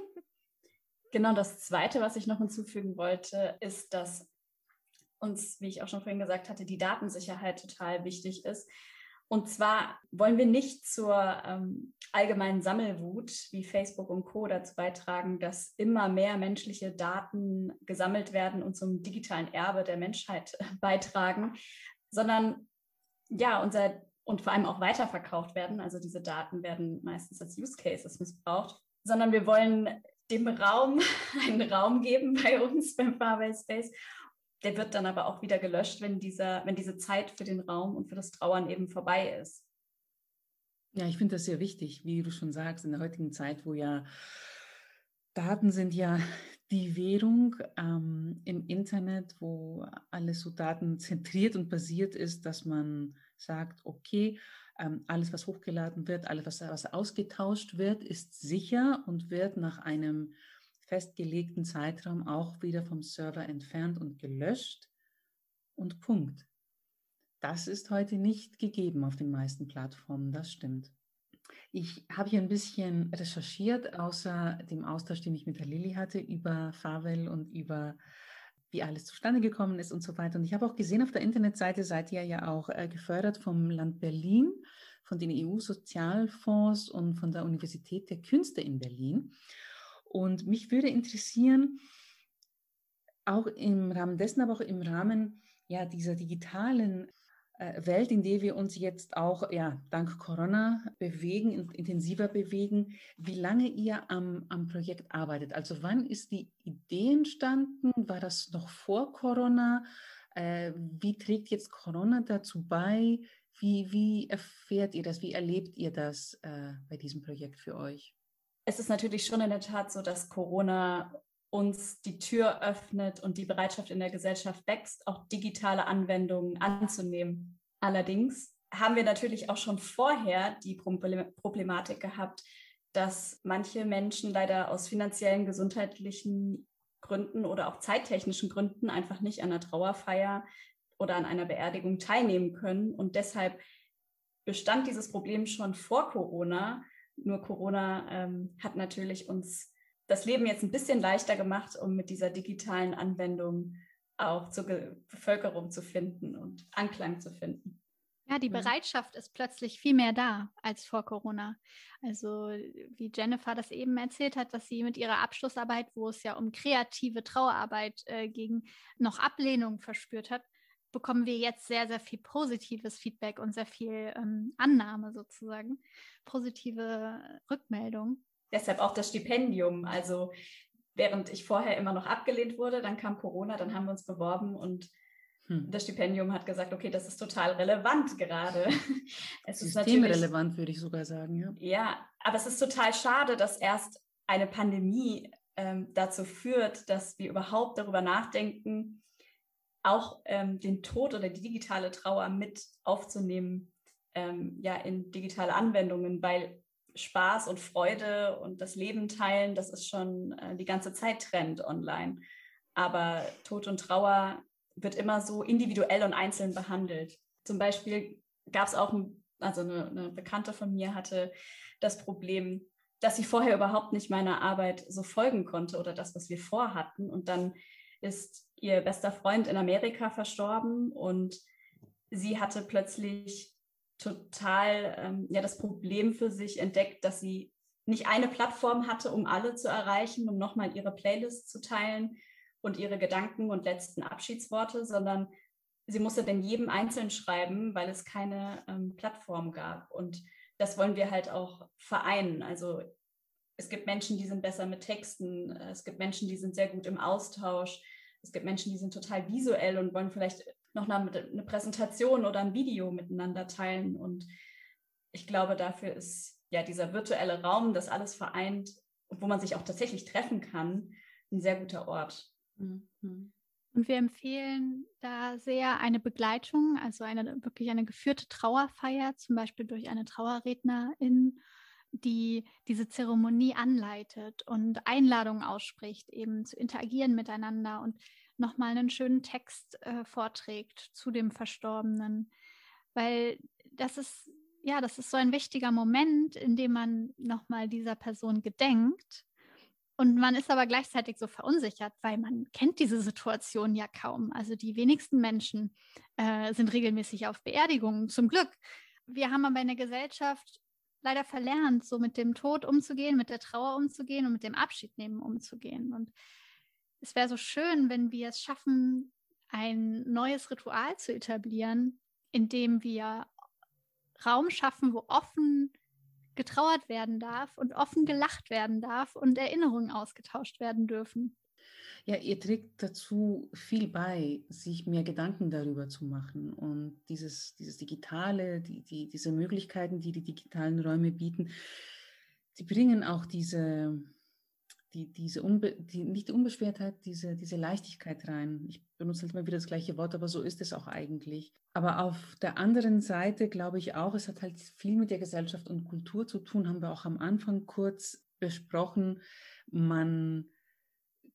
Genau, das Zweite, was ich noch hinzufügen wollte, ist, dass uns, wie ich auch schon vorhin gesagt hatte, die Datensicherheit total wichtig ist. Und zwar wollen wir nicht zur ähm, allgemeinen Sammelwut wie Facebook und Co. dazu beitragen, dass immer mehr menschliche Daten gesammelt werden und zum digitalen Erbe der Menschheit beitragen, sondern ja, unser und vor allem auch weiterverkauft werden. Also diese Daten werden meistens als Use Cases missbraucht, sondern wir wollen dem Raum einen Raum geben bei uns beim Farway Space der wird dann aber auch wieder gelöscht, wenn, dieser, wenn diese Zeit für den Raum und für das Trauern eben vorbei ist. Ja, ich finde das sehr wichtig, wie du schon sagst, in der heutigen Zeit, wo ja Daten sind ja die Währung ähm, im Internet, wo alles so datenzentriert und basiert ist, dass man sagt, okay, ähm, alles, was hochgeladen wird, alles, was, was ausgetauscht wird, ist sicher und wird nach einem festgelegten Zeitraum auch wieder vom Server entfernt und gelöscht und Punkt. Das ist heute nicht gegeben auf den meisten Plattformen, das stimmt. Ich habe hier ein bisschen recherchiert, außer dem Austausch, den ich mit der Lilly hatte über Favel und über wie alles zustande gekommen ist und so weiter. Und ich habe auch gesehen, auf der Internetseite seid ihr ja auch äh, gefördert vom Land Berlin, von den EU-Sozialfonds und von der Universität der Künste in Berlin. Und mich würde interessieren, auch im Rahmen dessen, aber auch im Rahmen ja, dieser digitalen äh, Welt, in der wir uns jetzt auch ja, dank Corona bewegen, intensiver bewegen, wie lange ihr am, am Projekt arbeitet. Also wann ist die Idee entstanden? War das noch vor Corona? Äh, wie trägt jetzt Corona dazu bei? Wie, wie erfährt ihr das? Wie erlebt ihr das äh, bei diesem Projekt für euch? Es ist natürlich schon in der Tat so, dass Corona uns die Tür öffnet und die Bereitschaft in der Gesellschaft wächst, auch digitale Anwendungen anzunehmen. Allerdings haben wir natürlich auch schon vorher die Problematik gehabt, dass manche Menschen leider aus finanziellen, gesundheitlichen Gründen oder auch zeittechnischen Gründen einfach nicht an einer Trauerfeier oder an einer Beerdigung teilnehmen können. Und deshalb bestand dieses Problem schon vor Corona nur Corona ähm, hat natürlich uns das Leben jetzt ein bisschen leichter gemacht, um mit dieser digitalen Anwendung auch zur Ge Bevölkerung zu finden und Anklang zu finden. Ja, die Bereitschaft ist plötzlich viel mehr da als vor Corona. Also wie Jennifer das eben erzählt hat, dass sie mit ihrer Abschlussarbeit, wo es ja um kreative Trauerarbeit äh, ging, noch Ablehnung verspürt hat, bekommen wir jetzt sehr, sehr viel positives Feedback und sehr viel ähm, Annahme sozusagen, positive Rückmeldung. Deshalb auch das Stipendium. Also während ich vorher immer noch abgelehnt wurde, dann kam Corona, dann haben wir uns beworben und hm. das Stipendium hat gesagt, okay, das ist total relevant gerade. Es ist systemrelevant, würde ich sogar sagen. Ja. ja, aber es ist total schade, dass erst eine Pandemie ähm, dazu führt, dass wir überhaupt darüber nachdenken, auch ähm, den Tod oder die digitale Trauer mit aufzunehmen, ähm, ja, in digitale Anwendungen, weil Spaß und Freude und das Leben teilen, das ist schon äh, die ganze Zeit Trend online. Aber Tod und Trauer wird immer so individuell und einzeln behandelt. Zum Beispiel gab es auch, also eine, eine Bekannte von mir hatte das Problem, dass sie vorher überhaupt nicht meiner Arbeit so folgen konnte oder das, was wir vorhatten. Und dann ist ihr bester Freund in Amerika verstorben und sie hatte plötzlich total ähm, ja das Problem für sich entdeckt, dass sie nicht eine Plattform hatte, um alle zu erreichen, um nochmal ihre Playlist zu teilen und ihre Gedanken und letzten Abschiedsworte, sondern sie musste denn jedem einzeln schreiben, weil es keine ähm, Plattform gab. Und das wollen wir halt auch vereinen. Also es gibt Menschen, die sind besser mit Texten, es gibt Menschen, die sind sehr gut im Austausch, es gibt Menschen, die sind total visuell und wollen vielleicht noch eine, eine Präsentation oder ein Video miteinander teilen. Und ich glaube, dafür ist ja dieser virtuelle Raum, das alles vereint, wo man sich auch tatsächlich treffen kann, ein sehr guter Ort. Mhm. Und wir empfehlen da sehr eine Begleitung, also eine wirklich eine geführte Trauerfeier, zum Beispiel durch eine Trauerrednerin, die diese Zeremonie anleitet und Einladungen ausspricht, eben zu interagieren miteinander und nochmal einen schönen Text äh, vorträgt zu dem Verstorbenen. Weil das ist, ja, das ist so ein wichtiger Moment, in dem man nochmal dieser Person gedenkt und man ist aber gleichzeitig so verunsichert, weil man kennt diese Situation ja kaum. Also die wenigsten Menschen äh, sind regelmäßig auf Beerdigungen, zum Glück. Wir haben aber in der Gesellschaft leider verlernt, so mit dem Tod umzugehen, mit der Trauer umzugehen und mit dem Abschiednehmen umzugehen. Und es wäre so schön, wenn wir es schaffen, ein neues Ritual zu etablieren, in dem wir Raum schaffen, wo offen getrauert werden darf und offen gelacht werden darf und Erinnerungen ausgetauscht werden dürfen. Ja, ihr trägt dazu viel bei, sich mehr Gedanken darüber zu machen. Und dieses, dieses Digitale, die, die, diese Möglichkeiten, die die digitalen Räume bieten, die bringen auch diese, die, diese Unbe die, nicht Unbeschwertheit, diese, diese Leichtigkeit rein. Ich benutze halt immer wieder das gleiche Wort, aber so ist es auch eigentlich. Aber auf der anderen Seite glaube ich auch, es hat halt viel mit der Gesellschaft und Kultur zu tun, haben wir auch am Anfang kurz besprochen. Man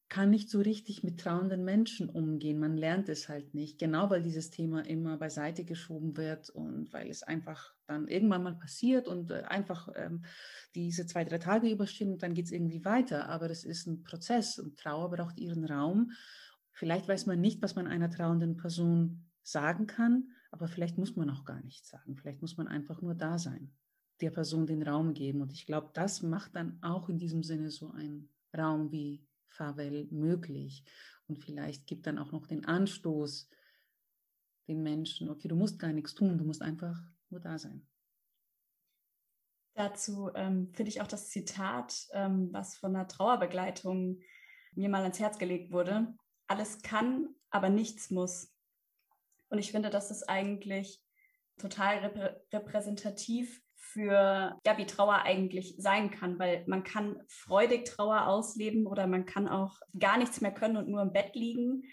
kann nicht so richtig mit trauenden Menschen umgehen. Man lernt es halt nicht, genau weil dieses Thema immer beiseite geschoben wird und weil es einfach dann irgendwann mal passiert und äh, einfach ähm, diese zwei, drei Tage überstehen und dann geht es irgendwie weiter. Aber es ist ein Prozess und Trauer braucht ihren Raum. Vielleicht weiß man nicht, was man einer trauenden Person sagen kann, aber vielleicht muss man auch gar nichts sagen. Vielleicht muss man einfach nur da sein, der Person den Raum geben. Und ich glaube, das macht dann auch in diesem Sinne so einen Raum wie Favel möglich. Und vielleicht gibt dann auch noch den Anstoß den Menschen, okay, du musst gar nichts tun, du musst einfach nur da sein. Dazu ähm, finde ich auch das Zitat, ähm, was von der Trauerbegleitung mir mal ans Herz gelegt wurde. Alles kann, aber nichts muss. Und ich finde, das ist eigentlich total reprä repräsentativ für, ja, wie Trauer eigentlich sein kann, weil man kann freudig Trauer ausleben oder man kann auch gar nichts mehr können und nur im Bett liegen.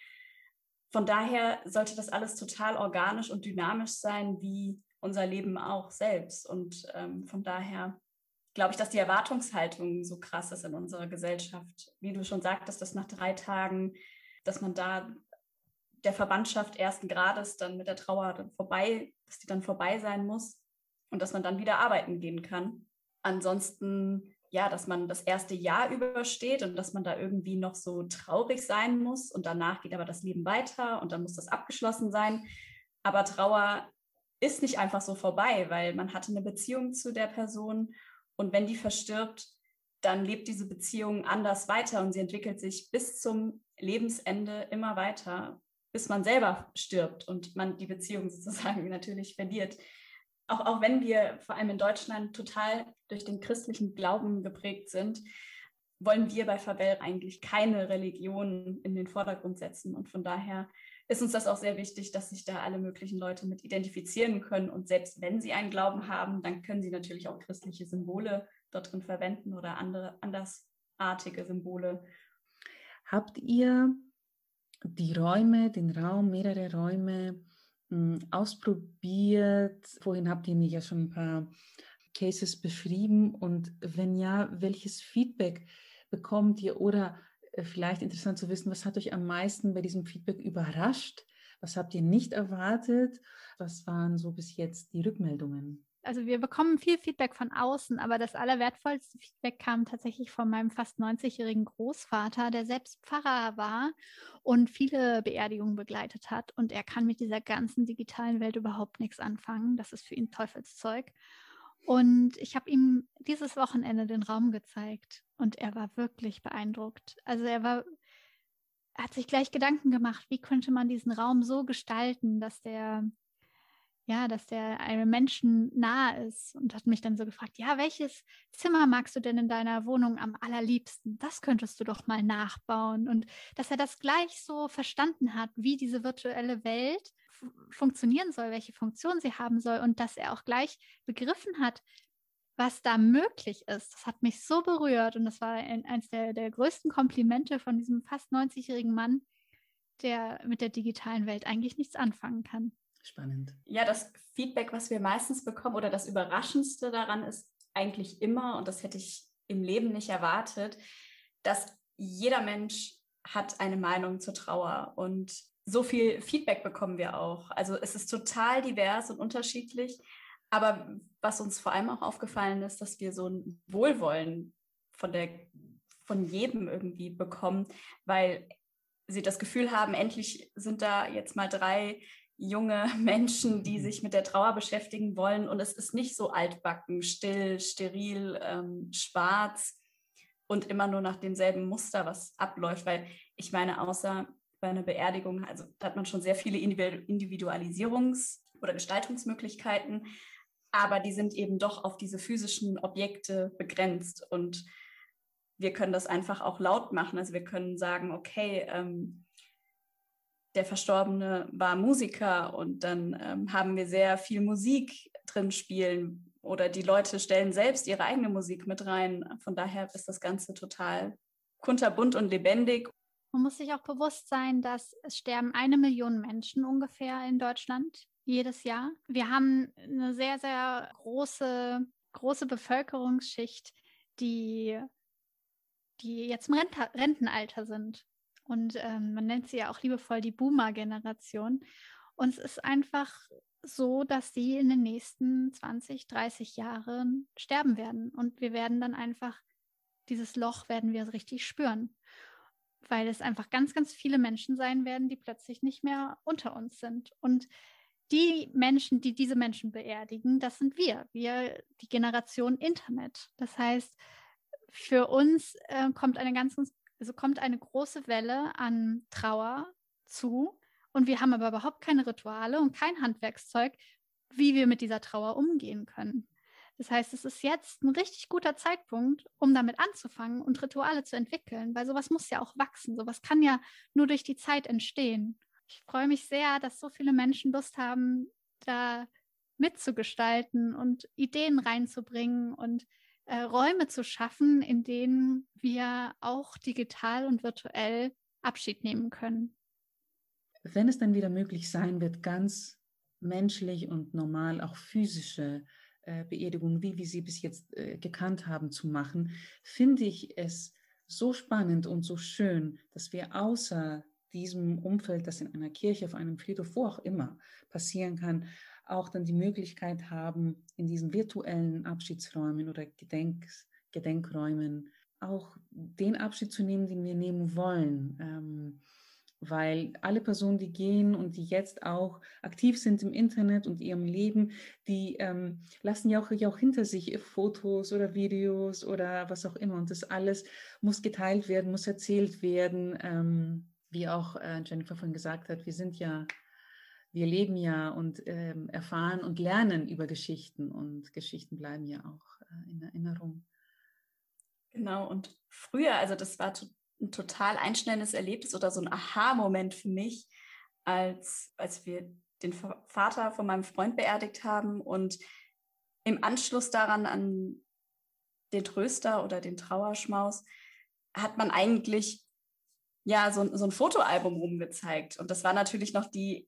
Von daher sollte das alles total organisch und dynamisch sein, wie unser Leben auch selbst. Und ähm, von daher glaube ich, dass die Erwartungshaltung so krass ist in unserer Gesellschaft. Wie du schon sagtest, dass nach drei Tagen, dass man da der Verwandtschaft ersten Grades dann mit der Trauer vorbei, dass die dann vorbei sein muss und dass man dann wieder arbeiten gehen kann. Ansonsten, ja, dass man das erste Jahr übersteht und dass man da irgendwie noch so traurig sein muss und danach geht aber das Leben weiter und dann muss das abgeschlossen sein. Aber Trauer ist nicht einfach so vorbei, weil man hatte eine Beziehung zu der Person und wenn die verstirbt, dann lebt diese Beziehung anders weiter und sie entwickelt sich bis zum Lebensende immer weiter, bis man selber stirbt und man die Beziehung sozusagen natürlich verliert auch, auch wenn wir vor allem in Deutschland total durch den christlichen Glauben geprägt sind, wollen wir bei Fabel eigentlich keine Religion in den Vordergrund setzen. Und von daher ist uns das auch sehr wichtig, dass sich da alle möglichen Leute mit identifizieren können. Und selbst wenn sie einen Glauben haben, dann können sie natürlich auch christliche Symbole dort drin verwenden oder andere andersartige Symbole. Habt ihr die Räume, den Raum, mehrere Räume ausprobiert? Vorhin habt ihr mir ja schon ein paar Cases beschrieben? Und wenn ja, welches Feedback bekommt ihr? Oder äh, vielleicht interessant zu wissen, was hat euch am meisten bei diesem Feedback überrascht? Was habt ihr nicht erwartet? Was waren so bis jetzt die Rückmeldungen? Also wir bekommen viel Feedback von außen, aber das allerwertvollste Feedback kam tatsächlich von meinem fast 90-jährigen Großvater, der selbst Pfarrer war und viele Beerdigungen begleitet hat. Und er kann mit dieser ganzen digitalen Welt überhaupt nichts anfangen. Das ist für ihn Teufelszeug. Und ich habe ihm dieses Wochenende den Raum gezeigt und er war wirklich beeindruckt. Also er war, er hat sich gleich Gedanken gemacht, wie könnte man diesen Raum so gestalten, dass der ja, dass der einem Menschen nahe ist und hat mich dann so gefragt, ja, welches Zimmer magst du denn in deiner Wohnung am allerliebsten? Das könntest du doch mal nachbauen. Und dass er das gleich so verstanden hat, wie diese virtuelle Welt funktionieren soll, welche Funktion sie haben soll und dass er auch gleich begriffen hat, was da möglich ist. Das hat mich so berührt und das war ein, eines der, der größten Komplimente von diesem fast 90-jährigen Mann, der mit der digitalen Welt eigentlich nichts anfangen kann. Spannend. Ja, das Feedback, was wir meistens bekommen oder das Überraschendste daran ist eigentlich immer, und das hätte ich im Leben nicht erwartet, dass jeder Mensch hat eine Meinung zur Trauer und so viel Feedback bekommen wir auch. Also es ist total divers und unterschiedlich. Aber was uns vor allem auch aufgefallen ist, dass wir so ein Wohlwollen von der von jedem irgendwie bekommen, weil sie das Gefühl haben, endlich sind da jetzt mal drei junge Menschen, die mhm. sich mit der Trauer beschäftigen wollen. Und es ist nicht so altbacken, still, steril, ähm, schwarz und immer nur nach demselben Muster, was abläuft. Weil ich meine, außer bei einer Beerdigung, also da hat man schon sehr viele Individualisierungs- oder Gestaltungsmöglichkeiten, aber die sind eben doch auf diese physischen Objekte begrenzt. Und wir können das einfach auch laut machen. Also wir können sagen, okay, ähm, der Verstorbene war Musiker und dann ähm, haben wir sehr viel Musik drin spielen oder die Leute stellen selbst ihre eigene Musik mit rein. Von daher ist das Ganze total kunterbunt und lebendig. Man muss sich auch bewusst sein, dass es sterben eine Million Menschen ungefähr in Deutschland jedes Jahr. Wir haben eine sehr, sehr große, große Bevölkerungsschicht, die, die jetzt im Rentenalter sind. Und ähm, man nennt sie ja auch liebevoll die Boomer-Generation. Und es ist einfach so, dass sie in den nächsten 20, 30 Jahren sterben werden. Und wir werden dann einfach, dieses Loch werden wir richtig spüren. Weil es einfach ganz, ganz viele Menschen sein werden, die plötzlich nicht mehr unter uns sind. Und die Menschen, die diese Menschen beerdigen, das sind wir, wir, die Generation Internet. Das heißt, für uns äh, kommt eine ganz, ganz also kommt eine große Welle an Trauer zu und wir haben aber überhaupt keine Rituale und kein Handwerkszeug, wie wir mit dieser Trauer umgehen können. Das heißt, es ist jetzt ein richtig guter Zeitpunkt, um damit anzufangen und Rituale zu entwickeln, weil sowas muss ja auch wachsen. Sowas kann ja nur durch die Zeit entstehen. Ich freue mich sehr, dass so viele Menschen Lust haben, da mitzugestalten und Ideen reinzubringen und äh, Räume zu schaffen, in denen wir auch digital und virtuell Abschied nehmen können. Wenn es dann wieder möglich sein wird, ganz menschlich und normal auch physische äh, Beerdigungen, wie wir sie bis jetzt äh, gekannt haben, zu machen, finde ich es so spannend und so schön, dass wir außer diesem Umfeld, das in einer Kirche, auf einem Friedhof, wo auch immer passieren kann, auch dann die Möglichkeit haben, in diesen virtuellen Abschiedsräumen oder Gedenk Gedenkräumen auch den Abschied zu nehmen, den wir nehmen wollen. Ähm, weil alle Personen, die gehen und die jetzt auch aktiv sind im Internet und ihrem Leben, die ähm, lassen ja auch, ja auch hinter sich Fotos oder Videos oder was auch immer. Und das alles muss geteilt werden, muss erzählt werden. Ähm, wie auch äh, Jennifer vorhin gesagt hat, wir sind ja wir leben ja und ähm, erfahren und lernen über Geschichten und Geschichten bleiben ja auch äh, in Erinnerung. Genau, und früher, also das war to ein total einschneidendes Erlebnis oder so ein Aha-Moment für mich, als, als wir den Vater von meinem Freund beerdigt haben und im Anschluss daran an den Tröster oder den Trauerschmaus hat man eigentlich ja so, so ein Fotoalbum rumgezeigt. Und das war natürlich noch die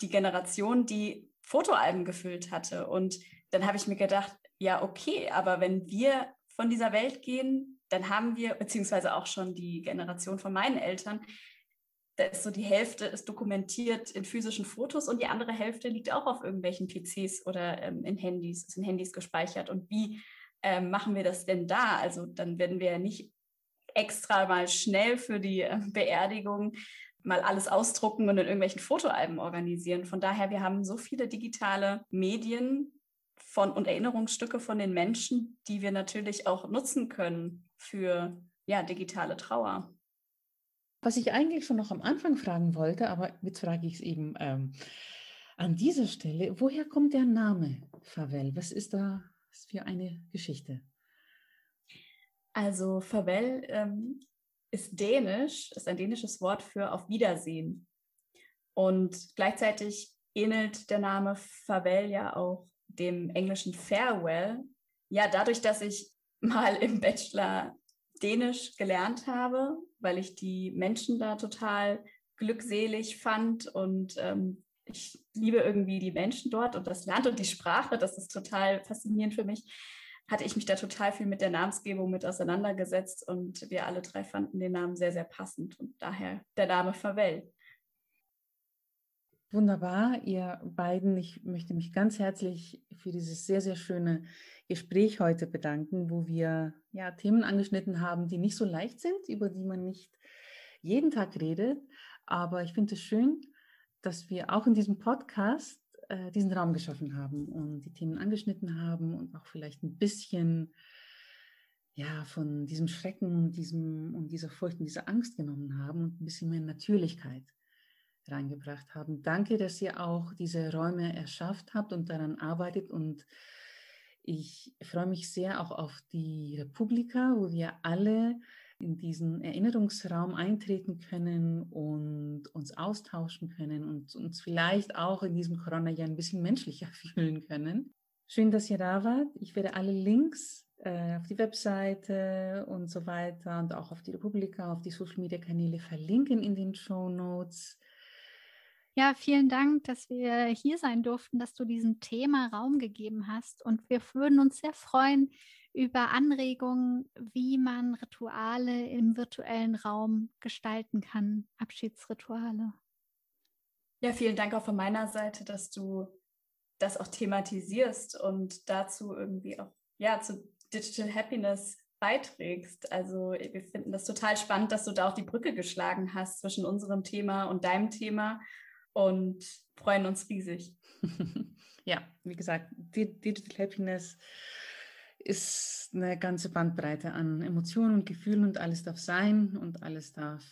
die Generation, die Fotoalben gefüllt hatte. Und dann habe ich mir gedacht, ja, okay, aber wenn wir von dieser Welt gehen, dann haben wir, beziehungsweise auch schon die Generation von meinen Eltern, da ist so die Hälfte ist dokumentiert in physischen Fotos und die andere Hälfte liegt auch auf irgendwelchen PCs oder ähm, in Handys, ist in Handys gespeichert. Und wie ähm, machen wir das denn da? Also dann werden wir ja nicht extra mal schnell für die äh, Beerdigung mal alles ausdrucken und in irgendwelchen Fotoalben organisieren. Von daher, wir haben so viele digitale Medien von und Erinnerungsstücke von den Menschen, die wir natürlich auch nutzen können für ja, digitale Trauer. Was ich eigentlich schon noch am Anfang fragen wollte, aber jetzt frage ich es eben ähm, an dieser Stelle, woher kommt der Name Favel? Was ist da für eine Geschichte? Also Favel ähm, ist dänisch, ist ein dänisches Wort für auf Wiedersehen. Und gleichzeitig ähnelt der Name Favel ja auch dem englischen Farewell. Ja, dadurch, dass ich mal im Bachelor Dänisch gelernt habe, weil ich die Menschen da total glückselig fand und ähm, ich liebe irgendwie die Menschen dort und das Land und die Sprache, das ist total faszinierend für mich, hatte ich mich da total viel mit der Namensgebung mit auseinandergesetzt und wir alle drei fanden den Namen sehr, sehr passend und daher der Name Favell. Wunderbar, ihr beiden. Ich möchte mich ganz herzlich für dieses sehr, sehr schöne Gespräch heute bedanken, wo wir ja Themen angeschnitten haben, die nicht so leicht sind, über die man nicht jeden Tag redet. Aber ich finde es schön, dass wir auch in diesem Podcast äh, diesen Raum geschaffen haben und die Themen angeschnitten haben und auch vielleicht ein bisschen ja, von diesem Schrecken und, diesem, und dieser Furcht und dieser Angst genommen haben und ein bisschen mehr Natürlichkeit reingebracht haben. Danke, dass ihr auch diese Räume erschafft habt und daran arbeitet. Und ich freue mich sehr auch auf die Republika, wo wir alle in diesen Erinnerungsraum eintreten können und uns austauschen können und uns vielleicht auch in diesem Corona-Jahr ein bisschen menschlicher fühlen können. Schön, dass ihr da wart. Ich werde alle Links äh, auf die Webseite und so weiter und auch auf die Republika, auf die Social-Media-Kanäle verlinken in den Show Notes. Ja, vielen Dank, dass wir hier sein durften, dass du diesem Thema Raum gegeben hast. Und wir würden uns sehr freuen über Anregungen, wie man Rituale im virtuellen Raum gestalten kann, Abschiedsrituale. Ja, vielen Dank auch von meiner Seite, dass du das auch thematisierst und dazu irgendwie auch ja zu Digital Happiness beiträgst. Also wir finden das total spannend, dass du da auch die Brücke geschlagen hast zwischen unserem Thema und deinem Thema und freuen uns riesig. ja, wie gesagt, Digital Happiness ist eine ganze Bandbreite an Emotionen und Gefühlen und alles darf sein und alles darf,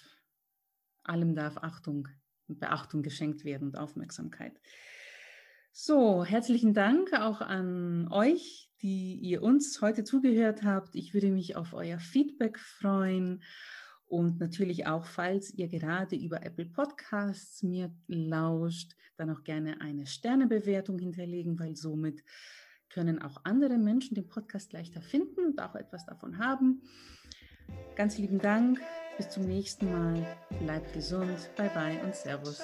allem darf Achtung und Beachtung geschenkt werden und Aufmerksamkeit. So, herzlichen Dank auch an euch, die ihr uns heute zugehört habt. Ich würde mich auf euer Feedback freuen und natürlich auch, falls ihr gerade über Apple Podcasts mir lauscht, dann auch gerne eine Sternebewertung hinterlegen, weil somit können auch andere Menschen den Podcast leichter finden und auch etwas davon haben. Ganz lieben Dank. Bis zum nächsten Mal. Bleibt gesund. Bye bye und Servus.